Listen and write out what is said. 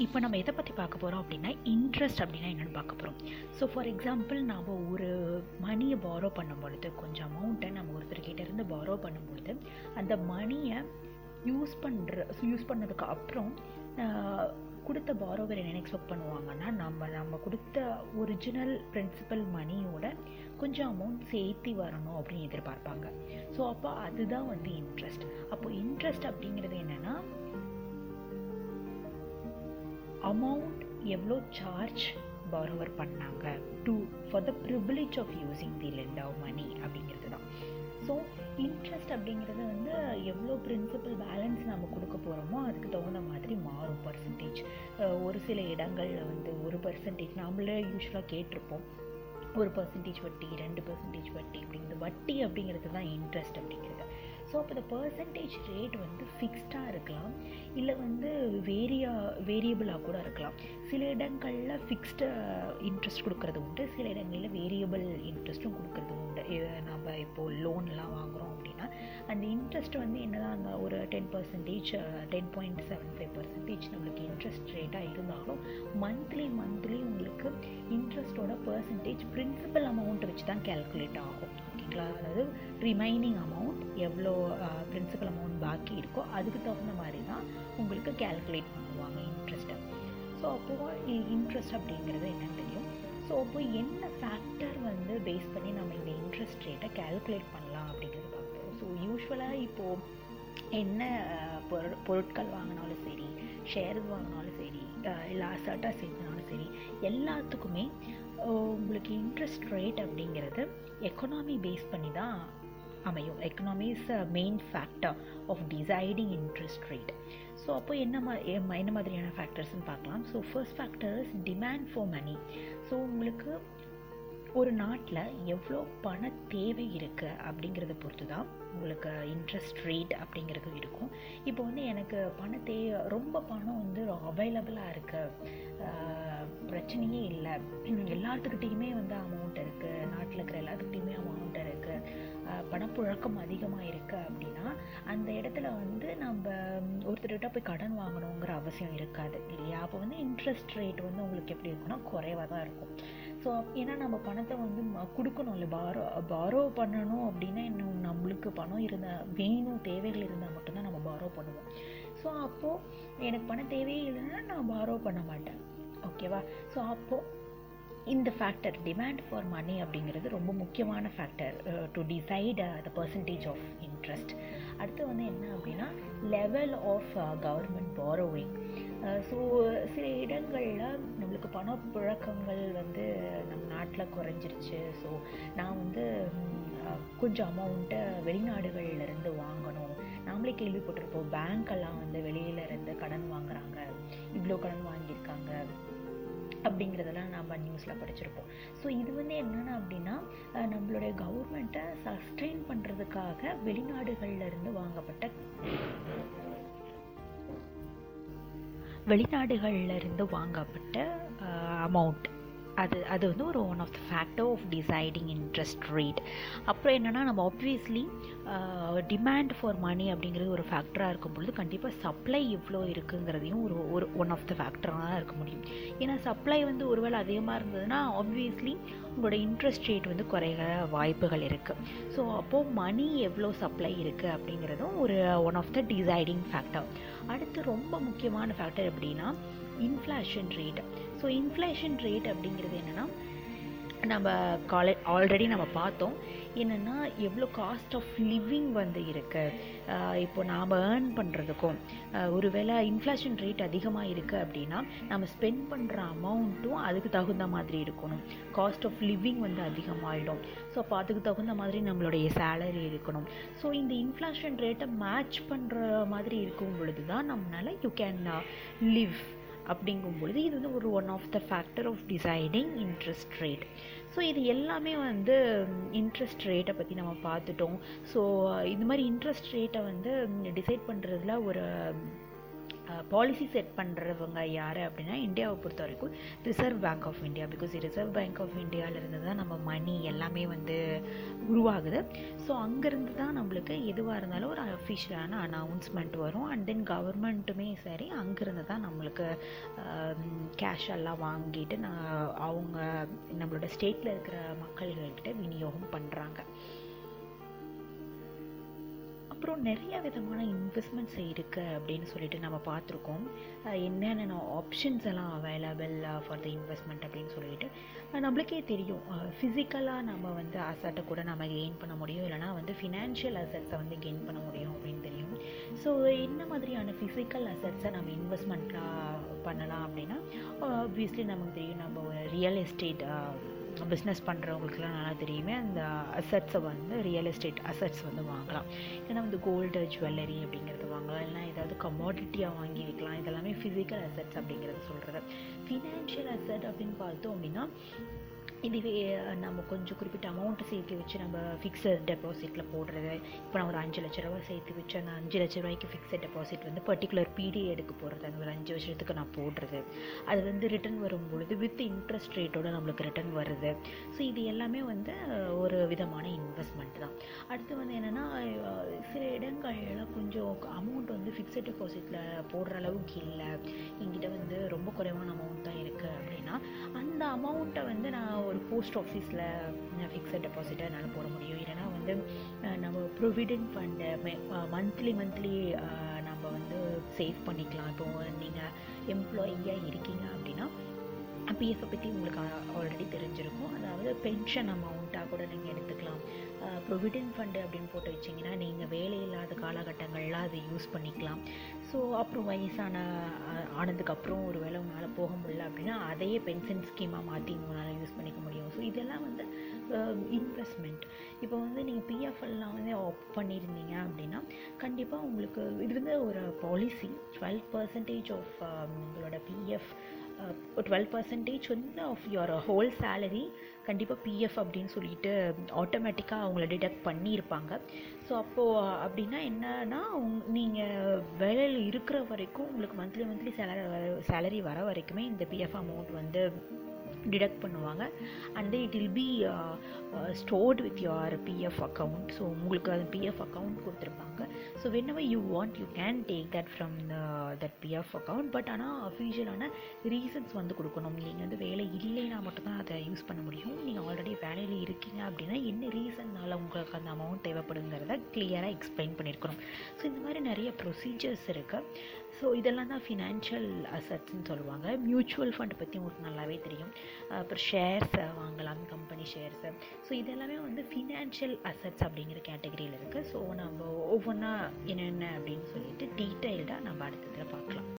இப்போ நம்ம எதை பற்றி பார்க்க போகிறோம் அப்படின்னா இன்ட்ரெஸ்ட் அப்படின்னா என்னென்னு பார்க்க போகிறோம் ஸோ ஃபார் எக்ஸாம்பிள் நாம் ஒரு மணியை பாரோ பண்ணும் பொழுது கொஞ்சம் அமௌண்ட்டை நம்ம ஒருத்தர்கிட்ட இருந்து பாரோ பண்ணும்பொழுது அந்த மணியை யூஸ் பண்ணுற யூஸ் பண்ணதுக்கு அப்புறம் கொடுத்த பாரோவர் என்ன எக்ஸ்பெக்ட் பண்ணுவாங்கன்னா நம்ம நம்ம கொடுத்த ஒரிஜினல் பிரின்சிபல் மணியோட கொஞ்சம் அமௌண்ட் சேர்த்தி வரணும் அப்படின்னு எதிர்பார்ப்பாங்க. ஸோ அப்போ அதுதான் வந்து இன்ட்ரெஸ்ட் அப்போ இன்ட்ரெஸ்ட் அப்படிங்கிறது என்னென்னா அமௌண்ட் எவ்வளோ சார்ஜ் பாரோவர் பண்ணாங்க? To for the privilege of using the lend of money அப்படிங்கிறது தான் ஸோ இன்ட்ரெஸ்ட் அப்படிங்கிறது வந்து எவ்வளோ பிரின்சிபல் பேலன்ஸ் நம்ம கொடுக்க போகிறோமோ அதுக்கு தகுந்த மாதிரி மாறும் பர்சன்டேஜ் ஒரு சில இடங்களில் வந்து ஒரு பர்சன்டேஜ் நம்மளே யூஸ்வலாக கேட்டிருப்போம். ஒரு பர்சன்டேஜ் வட்டி ரெண்டு பர்சன்டேஜ் வட்டி அப்படிங்கிறது வட்டி அப்படிங்கிறது தான் இன்ட்ரெஸ்ட் அப்படிங்கிறது. ஸோ அப்போ இந்த பர்சன்டேஜ் ரேட் வந்து ஃபிக்ஸ்டாக இருக்கலாம். இல்லை வந்து வேரியா வேரியபிளாக கூட இருக்கலாம். சில இடங்களில் ஃபிக்ஸ்டு இன்ட்ரெஸ்ட் கொடுக்கறது உண்டு. சில இடங்களில் வேரியபிள் இன்ட்ரெஸ்ட்டும் கொடுக்கறது உண்டு. நம்ம இப்போது லோன்லாம் வாங்குகிறோம் அப்படின்னா அந்த இன்ட்ரெஸ்ட் வந்து என்னதான் அந்த ஒரு ten percentage ten point seven five percentage நம்மளுக்கு இன்ட்ரெஸ்ட் ரேட்டாக இருந்தாலும் மந்த்லி மந்த்லி உங்களுக்கு இன்ட்ரெஸ்ட்டோட பர்சன்டேஜ் பிரின்சிபல் அமௌண்ட் வச்சு தான் கேல்குலேட் ஆகும். ஓகேங்களா அதாவது ரிமைனிங் அமௌண்ட் எவ்வளோ பிரின்சிபல் அமௌண்ட் பாக்கி இருக்கோ அதுக்கு தகுந்த மாதிரி தான் உங்களுக்கு கேல்குலேட் பண்ணுவாங்க இன்ட்ரெஸ்ட்டை ஸோ அப்போது இன்ட்ரெஸ்ட் அப்படிங்கிறது என்னென்னு தெரியும். ஸோ அப்போ என்ன ஃபேக்டர் வந்து பேஸ் பண்ணி நம்ம இந்த இன்ட்ரெஸ்ட் ரேட்டை கேல்குலேட் பண்ணலாம் அப்படிங்கிறது பார்க்குறோம் ஸோ யூஸ்வலாக இப்போது என்ன பொரு பொருட்கள் வாங்கினாலும் சரி ஷேர்ஸ் வாங்கினாலும் சரி இல்லை அசட்டாக சேர்த்துனாலும் சரி எல்லாத்துக்குமே உங்களுக்கு இன்ட்ரெஸ்ட் ரேட் அப்படிங்கிறது எக்கனாமி பேஸ் பண்ணி தான் அமையும் economy is main factor of deciding interest rate so அப்போ என்ன மா என்ன மாதிரியான ஃபேக்டர்ஸ்னு பார்க்கலாம். So first factors demand for money so உங்களுக்கு ஒரு நாட்டில் எவ்வளோ பண தேவை இருக்குது அப்படிங்கிறத பொறுத்து தான் உங்களுக்கு இன்ட்ரெஸ்ட் ரேட் அப்படிங்கிறது இருக்கும். இப்போ வந்து எனக்கு பண தே ரொம்ப பணம் வந்து அவைலபிளாக இருக்குது பிரச்சனையே இல்லை. எல்லாத்துக்கிட்டேயுமே வந்து அமௌண்ட் இருக்குது நாட்டில் இருக்கிற எல்லாத்துக்கிட்டேயுமே அமௌண்ட் இருக்குது பணப்புழக்கம் அதிகமாக இருக்குது அப்படின்னா அந்த இடத்துல வந்து நம்ம ஒருத்தர்கிட்ட போய் கடன் வாங்கணுங்கிற அவசியம் இருக்காது இல்லையா? அப்போ வந்து இன்ட்ரெஸ்ட் ரேட் வந்து உங்களுக்கு எப்படி இருக்குன்னா குறைவாக தான் இருக்கும். ஸோ ஏன்னா நம்ம பணத்தை வந்து ம- கொடுக்கணும்ல. பாரோ பாரோ பண்ணணும் அப்படின்னா இன்னும் நம்மளுக்கு பணம் இருந்தால் வேணும் தேவைகள் இருந்தால் மட்டும்தான் நம்ம பாரோ பண்ணுவோம். ஸோ அப்போது எனக்கு பணம் தேவையே இல்லைன்னா நான் பாரோ பண்ண மாட்டேன். ஓகேவா ஸோ அப்போது இந்த ஃபேக்டர் டிமாண்ட் ஃபார் மணி அப்படிங்கிறது ரொம்ப முக்கியமான factor to decide the percentage of interest அடுத்து வந்து என்ன அப்படின்னா level of government borrowing so சில இடங்களில் நம்மளுக்கு பணப்புழக்கங்கள் வந்து நம்ம நாட்டில் குறைஞ்சிருச்சு. ஸோ நான் வந்து கொஞ்சம் அமௌண்ட்டை வெளிநாடுகள்ல இருந்து வாங்கணும். நாமளே கேள்விப்பட்டிருப்போம் பேங்க்கெல்லாம் வந்து வெளியில இருந்து கடன் வாங்குறாங்க. இவ்வளோ கடன் வாங்கி அப்படிங்கிறதெல்லாம் நம்ம நியூஸில் படிச்சிருப்போம். ஸோ இது வந்து என்னென்னா அப்படின்னா நம்மளுடைய கவர்மெண்ட்டை சஸ்டெயின் பண்ணுறதுக்காக வெளிநாடுகள்லேருந்து வாங்கப்பட்ட வெளிநாடுகள்ல இருந்து வாங்கப்பட்ட அமௌண்ட் அது அது வந்து ஒரு one of the factor of deciding interest rate அப்புறம் என்னென்னா நம்ம ஆப்வியஸ்லி டிமாண்ட் ஃபார் மணி அப்படிங்கிறது ஒரு ஃபேக்டராக இருக்கும் பொழுது கண்டிப்பாக சப்ளை எவ்வளோ இருக்குங்கிறதையும் ஒரு ஒரு ஒன் ஆஃப் த ஃபேக்டராக தான் இருக்க முடியும். ஏன்னா சப்ளை வந்து ஒருவேளை அதிகமாக இருந்ததுன்னா ஆப்வியஸ்லி உங்களோட இன்ட்ரெஸ்ட் ரேட் வந்து குறைகிற வாய்ப்புகள் இருக்குது ஸோ அப்போது மணி எவ்வளோ சப்ளை இருக்குது அப்படிங்கிறதும் ஒரு one of the deciding factor அடுத்து ரொம்ப முக்கியமான ஃபேக்டர் எப்படின்னா inflation rate so inflation rate அப்படிங்கிறது என்னென்னா நம்ம காலே ஆல்ரெடி நம்ம பார்த்தோம். என்னென்னா எவ்வளோ காஸ்ட் ஆஃப் லிவிங் வந்து இருக்குது இப்போ நாம் ஏர்ன் பண்ணுறதுக்கும் ஒருவேளை இன்ஃப்ளேஷன் ரேட் அதிகமாக இருக்குது அப்படின்னா நம்ம ஸ்பெண்ட் பண்ணுற அமௌண்ட்டும் அதுக்கு தகுந்த மாதிரி இருக்கணும். காஸ்ட் ஆஃப் லிவிங் வந்து அதிகமாகிடும் ஸோ அப்போ அதுக்கு தகுந்த மாதிரி நம்மளுடைய சேலரி இருக்கணும். ஸோ இந்த இன்ஃப்ளேஷன் ரேட்டை மேட்ச் பண்ணுற மாதிரி இருக்கும் பொழுது தான் நம்மளால் யூ கேன் லிவ் அப்படிங்கும் பொழுது இது வந்து ஒரு one of the factor of deciding interest rate so இது எல்லாமே வந்து இன்ட்ரெஸ்ட் ரேட்டை பற்றி நம்ம பார்த்துட்டோம். ஸோ இந்த மாதிரி இன்ட்ரெஸ்ட் ரேட்டை வந்து டிசைட் பண்ணுறதுல ஒரு பாலிசி செட் பண்ணுறவங்க யார் அப்படின்னா இந்தியாவை பொறுத்த வரைக்கும் reserve bank of India because reserve bank of இந்தியாவிலேருந்து தான் நம்ம மணி எல்லாமே வந்து உருவாகுது. ஸோ அங்கேருந்து தான் நம்மளுக்கு எதுவாக இருந்தாலும் ஒரு அஃபிஷியலான அனௌன்ஸ்மெண்ட் வரும். அண்ட் தென் கவர்மெண்ட்டுமே சரி அங்கேருந்து தான் நம்மளுக்கு கேஷ் எல்லாம் வாங்கிட்டு நான் அவங்க நம்மளோட ஸ்டேட்டில் இருக்கிற மக்கள்கிட்ட விநியோகம் பண்ணுறாங்க அப்புறம் நிறைய விதமான இன்வெஸ்ட்மெண்ட்ஸ் இருக்குது அப்படின்னு சொல்லிட்டு நம்ம பார்த்துருக்கோம். என்னென்ன ஆப்ஷன்ஸ் எல்லாம் அவைலபிள் ஃபார் த இன்வெஸ்ட்மெண்ட் அப்படின்னு சொல்லிட்டு. நம்மளுக்கே தெரியும். ஃபிசிக்கலாக நம்ம வந்து அசட்டை கூட நம்ம கெயின் பண்ண முடியும். இல்லைனா வந்து ஃபினான்ஷியல் அசட்ஸை வந்து கெயின் பண்ண முடியும் அப்படின்னு தெரியும். ஸோ என்ன மாதிரியான ஃபிசிக்கல் அசட்ஸை நம்ம இன்வெஸ்ட்மெண்ட்டாக பண்ணலாம் அப்படின்னா ஆப்வியஸ்லி நமக்கு தெரியும் நம்ம ஒரு ரியல் எஸ்டேட் பிஸ்னஸ் பண்ணுறவங்களுக்குலாம் நல்லா தெரியுமே. அந்த அசட்ஸை வந்து ரியல் எஸ்டேட் அசட்ஸ் வந்து வாங்கலாம். ஏன்னா வந்து கோல்டு ஜுவல்லரி அப்படிங்கிறது வாங்கலாம். இல்லைனா ஏதாவது கமாடிட்டியாக வாங்கி வைக்கலாம் இதெல்லாமே ஃபிசிக்கல் அசட்ஸ் அப்படிங்கிறது சொல்கிறது ஃபினான்ஷியல் அசட் அப்படின்னு பார்த்தோம் அப்படின்னா இதுவே நம்ம கொஞ்சம் குறிப்பிட்ட அமௌண்ட்டை சேர்த்து வச்சு நம்ம ஃபிக்ஸட் டெபாசிட்டில் போடுறது. இப்போ நான் ஒரு அஞ்சு லட்ச ரூபா சேர்த்து வச்சு அந்த அஞ்சு லட்ச ரூபாய்க்கு ஃபிக்ஸட் டெபாசிட் வந்து பர்டிகுலர் பீரியடுக்கு போடுறது அந்த ஒரு அஞ்சு வருஷத்துக்கு நான் போடுறது. அது வந்து ரிட்டர்ன் வரும்பொழுது வித் இன்ட்ரெஸ்ட் ரேட்டோட நம்மளுக்கு ரிட்டர்ன் வருது. ஸோ இது எல்லாமே வந்து ஒரு விதமான இன்வெஸ்ட்மெண்ட் தான். அடுத்து வந்து என்னென்னா சில இடங்கள்ல கொஞ்சம் அமௌண்ட் வந்து ஃபிக்ஸட் டெபாசிட்டில் போடுற அளவுக்கு இல்லை. என்கிட்ட வந்து ரொம்ப குறைவான அமௌண்ட் தான் இருக்குது அப்படின்னா அந்த அமௌண்ட்டை வந்து நான் ஒரு போஸ்ட் ஆஃபீஸில் ஃபிக்ஸட் டெபாசிட்டை என்னால் போட முடியும். இல்லைனா வந்து நம்ம ப்ரொவிடென்ட் ஃபண்டு மந்த்லி மந்த்லி நம்ம வந்து சேவ் பண்ணிக்கலாம். இப்போது நீங்கள் எம்ப்ளாயியாக இருக்கீங்க அப்படின்னா பிஎஃப்பை பற்றி உங்களுக்கு ஆல்ரெடி தெரிஞ்சிருக்கும். அதாவது பென்ஷன் அமௌண்ட்டாக கூட நீங்கள் எடுத்துக்கலாம். ப்ரொவிடென்ட் ஃபண்டு அப்படின்னு போட்டு வச்சிங்கன்னா நீங்கள் வேலை இல்லாத காலகட்டங்களில் அதை யூஸ் பண்ணிக்கலாம். ஸோ அப்புறம் வயசான ஆனதுக்கப்புறம் ஒரு வேளை உங்களால் போக முடியல அப்படின்னா அதையே பென்ஷன் ஸ்கீமாக மாற்றி உங்களால் யூஸ் பண்ணிக்க முடியும். ஸோ இதெல்லாம் வந்து இன்வெஸ்ட்மெண்ட் இப்போ வந்து நீங்கள் பிஎஃப்எல்லாம் வந்து ஆப் பண்ணியிருந்தீங்க அப்படின்னா கண்டிப்பாக உங்களுக்கு இது வந்து ஒரு பாலிசி டுவெல் பர்சன்டேஜ் ஆஃப் உங்களோட பிஎஃப் டுவெல் பர்சன்டேஜ் வந்து ஆஃப் யுவர் ஹோல் சேலரி கண்டிப்பாக பிஎஃப் அப்படின்னு சொல்லிட்டு ஆட்டோமேட்டிக்காக அவங்கள டிடெக்ட் பண்ணியிருப்பாங்க. ஸோ அப்போது அப்படின்னா என்னன்னா உங் நீங்கள் வேலையில் இருக்கிற வரைக்கும் உங்களுக்கு மந்த்லி மந்த்லி சேலரி வர சேலரி வர வரைக்குமே இந்த பிஎஃப் அமௌண்ட் வந்து டிடக்ட் பண்ணுவாங்க. And it will be stored with your PF account so உங்களுக்கு அது பிஎஃப் அக்கௌண்ட் கொடுத்துருப்பாங்க. So whenever you want you can take that from that PF account but ஆனால் அஃபிஷியலான ரீசன்ஸ் வந்து கொடுக்கணும். நீங்கள் வந்து வேலை இல்லைன்னா மட்டும்தான் அதை யூஸ் பண்ண முடியும். நீங்கள் ஆல்ரெடி வேலையில் இருக்கீங்க அப்படின்னா என்ன ரீசன்னால் உங்களுக்கு அந்த அமௌண்ட் தேவைப்படுங்கிறத கிளியராக எக்ஸ்பிளைன் பண்ணியிருக்கணும் ஸோ இந்த மாதிரி நிறைய ப்ரொசீஜர்ஸ் இருக்குது ஸோ இதெல்லாம் தான் ஃபினான்ஷியல் அசட்ஸ்ன்னு சொல்லுவாங்க. மியூச்சுவல் ஃபண்ட் பற்றி உங்களுக்கு நல்லாவே தெரியும். அப்புறம் ஷேர்ஸை வாங்கலாம் கம்பெனி ஷேர்ஸை ஸோ இதெல்லாமே வந்து ஃபினான்ஷியல் அசட்ஸ் அப்படிங்கிற கேட்டகரியில் இருக்குது ஸோ நம்ம ஒவ்வொன்றா என்னென்ன அப்படின்னு சொல்லிட்டு டீட்டெயில்டாக நம்ம அடுத்ததில் பார்க்கலாம்.